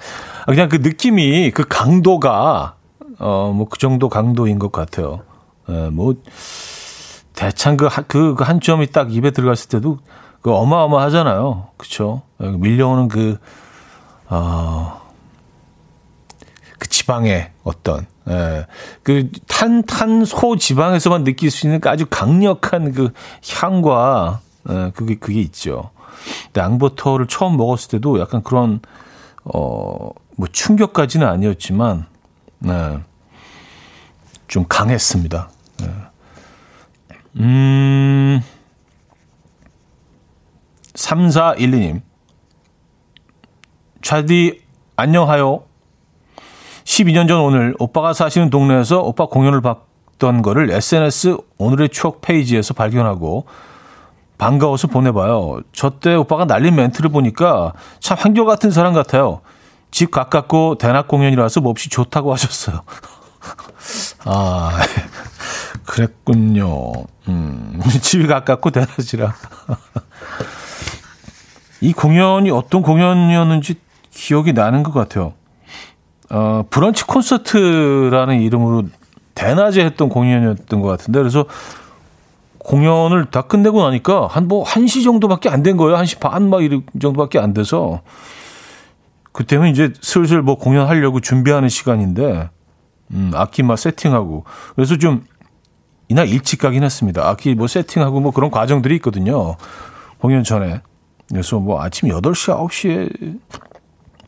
그냥 그 느낌이, 그 강도가, 어, 뭐, 그 정도 강도인 것 같아요. 예, 뭐, 대창 그, 그, 그 한 점이 딱 입에 들어갔을 때도 그 어마어마하잖아요. 그쵸? 밀려오는 그, 어, 그 지방의 어떤 예, 그 탄, 탄소 지방에서만 느낄 수 있는 그 아주 강력한 그 향과 예, 그게 그게 있죠. 근데 앙버터를 처음 먹었을 때도 약간 그런 어 뭐 충격까지는 아니었지만 네, 좀 강했습니다. 네. 음 3412님 차디 안녕하요. 12년 전 오늘 오빠가 사시는 동네에서 오빠 공연을 봤던 거를 SNS 오늘의 추억 페이지에서 발견하고 반가워서 보내봐요. 저 때 오빠가 날린 멘트를 보니까 참 한결 같은 사람 같아요. 집 가깝고 대낮 공연이라서 몹시 좋다고 하셨어요. 아, 그랬군요. 음, 집이 가깝고 대낮이라. 이 공연이 어떤 공연이었는지 기억이 나는 것 같아요. 어, 브런치 콘서트라는 이름으로 대낮에 했던 공연이었던 것 같은데 그래서 공연을 다 끝내고 나니까 한 뭐 1시 정도밖에 안 된 거예요. 1시 반 막 이런 정도밖에 안 돼서 그때는 이제 슬슬 뭐 공연하려고 준비하는 시간인데 음, 악기 막 세팅하고 그래서 좀 이날 일찍 가긴 했습니다. 악기 뭐 세팅하고 뭐 그런 과정들이 있거든요. 공연 전에. 그래서 뭐 아침 8시, 9시에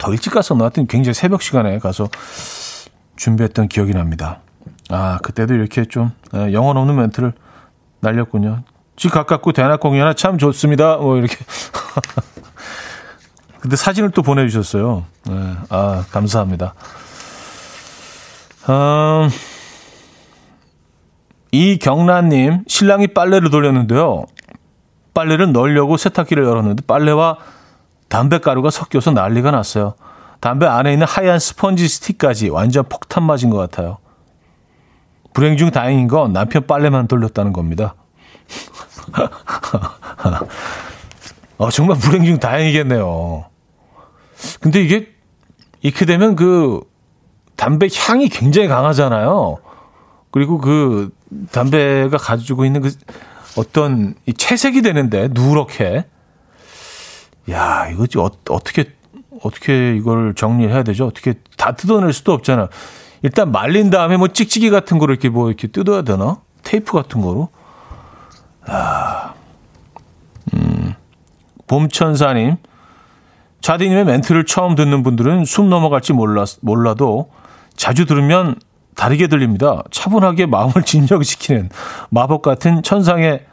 더 일찍 가서 나왔더니 굉장히 새벽 시간에 가서 준비했던 기억이 납니다. 아, 그때도 이렇게 좀 예, 영혼 없는 멘트를 날렸군요. 집 가깝고 대낮 공연하 참 좋습니다. 뭐 이렇게. 근데 사진을 또 보내주셨어요. 네, 아, 감사합니다. 음, 이경란님, 신랑이 빨래를 돌렸는데요. 빨래를 넣으려고 세탁기를 열었는데 빨래와 담배가루가 섞여서 난리가 났어요. 담배 안에 있는 하얀 스펀지 스틱까지 완전 폭탄 맞은 것 같아요. 불행 중 다행인 건 남편 빨래만 돌렸다는 겁니다. 어, 정말 불행 중 다행이겠네요. 근데 이게 이렇게 되면 그 담배 향이 굉장히 강하잖아요. 그리고 그 담배가 가지고 있는 그 어떤 이 채색이 되는데 누렇게 야 이거 어, 어떻게 어떻게 이걸 정리해야 되죠? 어떻게 다 뜯어낼 수도 없잖아. 일단 말린 다음에 뭐 찍찍이 같은 거를 이렇게 뭐 이렇게 뜯어야 되나? 테이프 같은 거로. 아, 음, 봄천사님. 자디님의 멘트를 처음 듣는 분들은 숨 넘어갈지 몰라, 몰라도 자주 들으면 다르게 들립니다. 차분하게 마음을 진정시키는 마법 같은 천상의,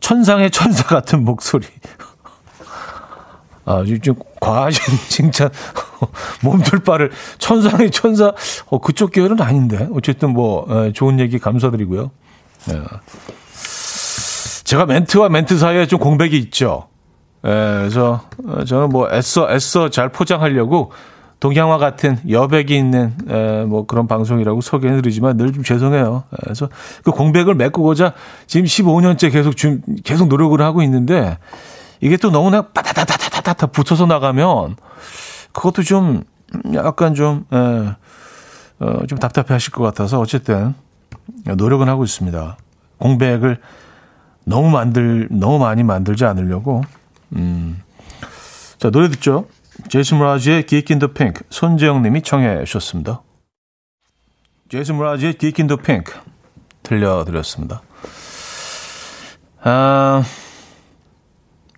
천상의 천사 같은 목소리. 아, 좀 과하신 칭찬. 몸둘 바를 천상의 천사, 어, 그쪽 계열은 아닌데. 어쨌든 뭐, 에, 좋은 얘기 감사드리고요. 예. 제가 멘트와 멘트 사이에 좀 공백이 있죠. 예, 그래서 저는 뭐 애써 애써 잘 포장하려고 동양화 같은 여백이 있는 에, 뭐 그런 방송이라고 소개해드리지만 늘 좀 죄송해요. 그래서 그 공백을 메꾸고자 지금 15년째 계속 좀 계속 노력을 하고 있는데 이게 또 너무나 빠다다다다다다 붙어서 나가면 그것도 좀 약간 좀, 에, 어, 좀 답답해 하실 것 같아서 어쨌든 노력은 하고 있습니다. 공백을 너무 만들, 너무 많이 만들지 않으려고. 음. 자, 노래 듣죠. 제이슨 브라지의 Geek in the Pink, 손재영 님이 청해 주셨습니다. 제이슨 브라지의 Geek in the Pink 들려드렸습니다. 아,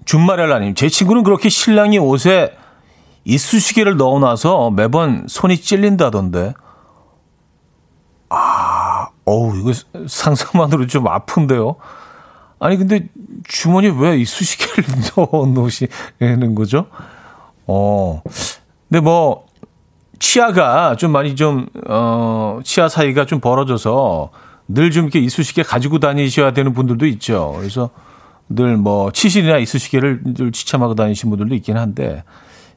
준마렐라님, 제 친구는 그렇게 신랑이 옷에 이쑤시개를 넣어놔서 매번 손이 찔린다던데. 아, 어우, 이거 상상만으로 좀 아픈데요. 아니, 근데 주머니에 왜 이쑤시개를 넣어 놓으시는 거죠? 어, 근데 뭐, 치아가 좀 많이 좀, 어, 치아 사이가 좀 벌어져서 늘 좀 이렇게 이쑤시개 가지고 다니셔야 되는 분들도 있죠. 그래서 늘 뭐, 치실이나 이쑤시개를 늘 지참하고 다니신 분들도 있긴 한데,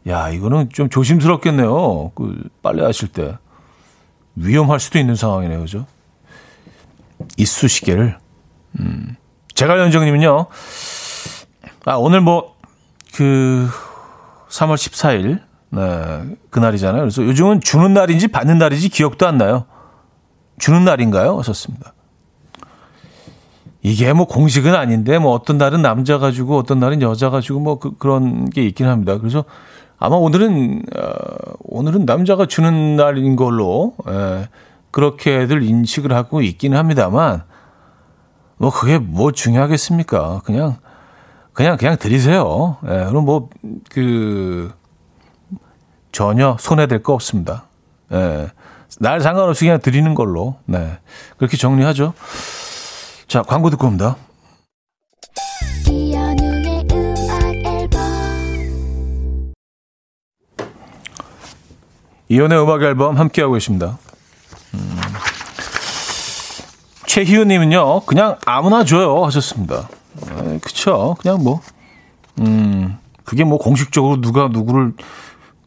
야, 이거는 좀 조심스럽겠네요. 그, 빨래 하실 때. 위험할 수도 있는 상황이네요. 그죠? 이쑤시개를. 음. 제가 연정님은요, 아, 오늘 뭐, 그, 3월 14일, 네, 그날이잖아요. 그래서 요즘은 주는 날인지 받는 날인지 기억도 안 나요. 주는 날인가요? 하셨습니다. 이게 뭐 공식은 아닌데, 뭐 어떤 날은 남자 가지고 어떤 날은 여자 가지고 뭐 그, 그런 게 있긴 합니다. 그래서 아마 오늘은, 어, 오늘은 남자가 주는 날인 걸로, 예, 그렇게들 인식을 하고 있기는 합니다만, 뭐 그게 뭐 중요하겠습니까? 그냥, 그냥, 그냥 드리세요. 예, 그럼 뭐, 그, 전혀 손해될 거 없습니다. 예, 날 상관없이 그냥 드리는 걸로, 네. 그렇게 정리하죠. 자, 광고 듣고 옵니다. 이연의 음악 앨범 함께하고 계십니다. 음, 최희우님은요, 그냥 아무나 줘요 하셨습니다. 에, 그쵸. 그냥 뭐, 음, 그게 뭐 공식적으로 누가 누구를,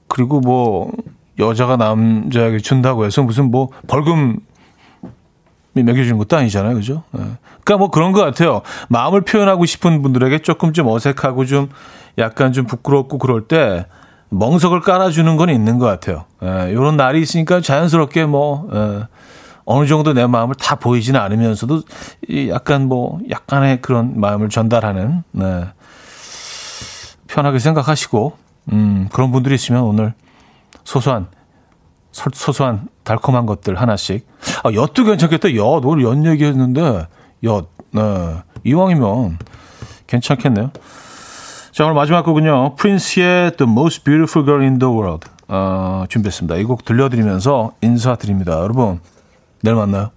그리고 뭐, 여자가 남자에게 준다고 해서 무슨 뭐 벌금 매겨주는 것도 아니잖아요. 그죠? 예. 그러니까 뭐 그런 것 같아요. 마음을 표현하고 싶은 분들에게 조금 좀 어색하고 좀 약간 좀 부끄럽고 그럴 때 멍석을 깔아주는 건 있는 것 같아요. 예, 이런 날이 있으니까 자연스럽게 뭐, 예, 어느 정도 내 마음을 다 보이지는 않으면서도 이 약간 뭐, 약간의 그런 마음을 전달하는, 네. 편하게 생각하시고, 음, 그런 분들이 있으면 오늘 소소한, 소- 소소한 달콤한 것들 하나씩. 아, 엿도 괜찮겠다. 엿, 오늘 엿 얘기했는데, 엿, 네. 이왕이면 괜찮겠네요. 자, 오늘 마지막 곡은요. 프린스의 The Most Beautiful Girl in the World 어, 준비했습니다. 이 곡 들려드리면서 인사드립니다. 여러분, 내일 만나요.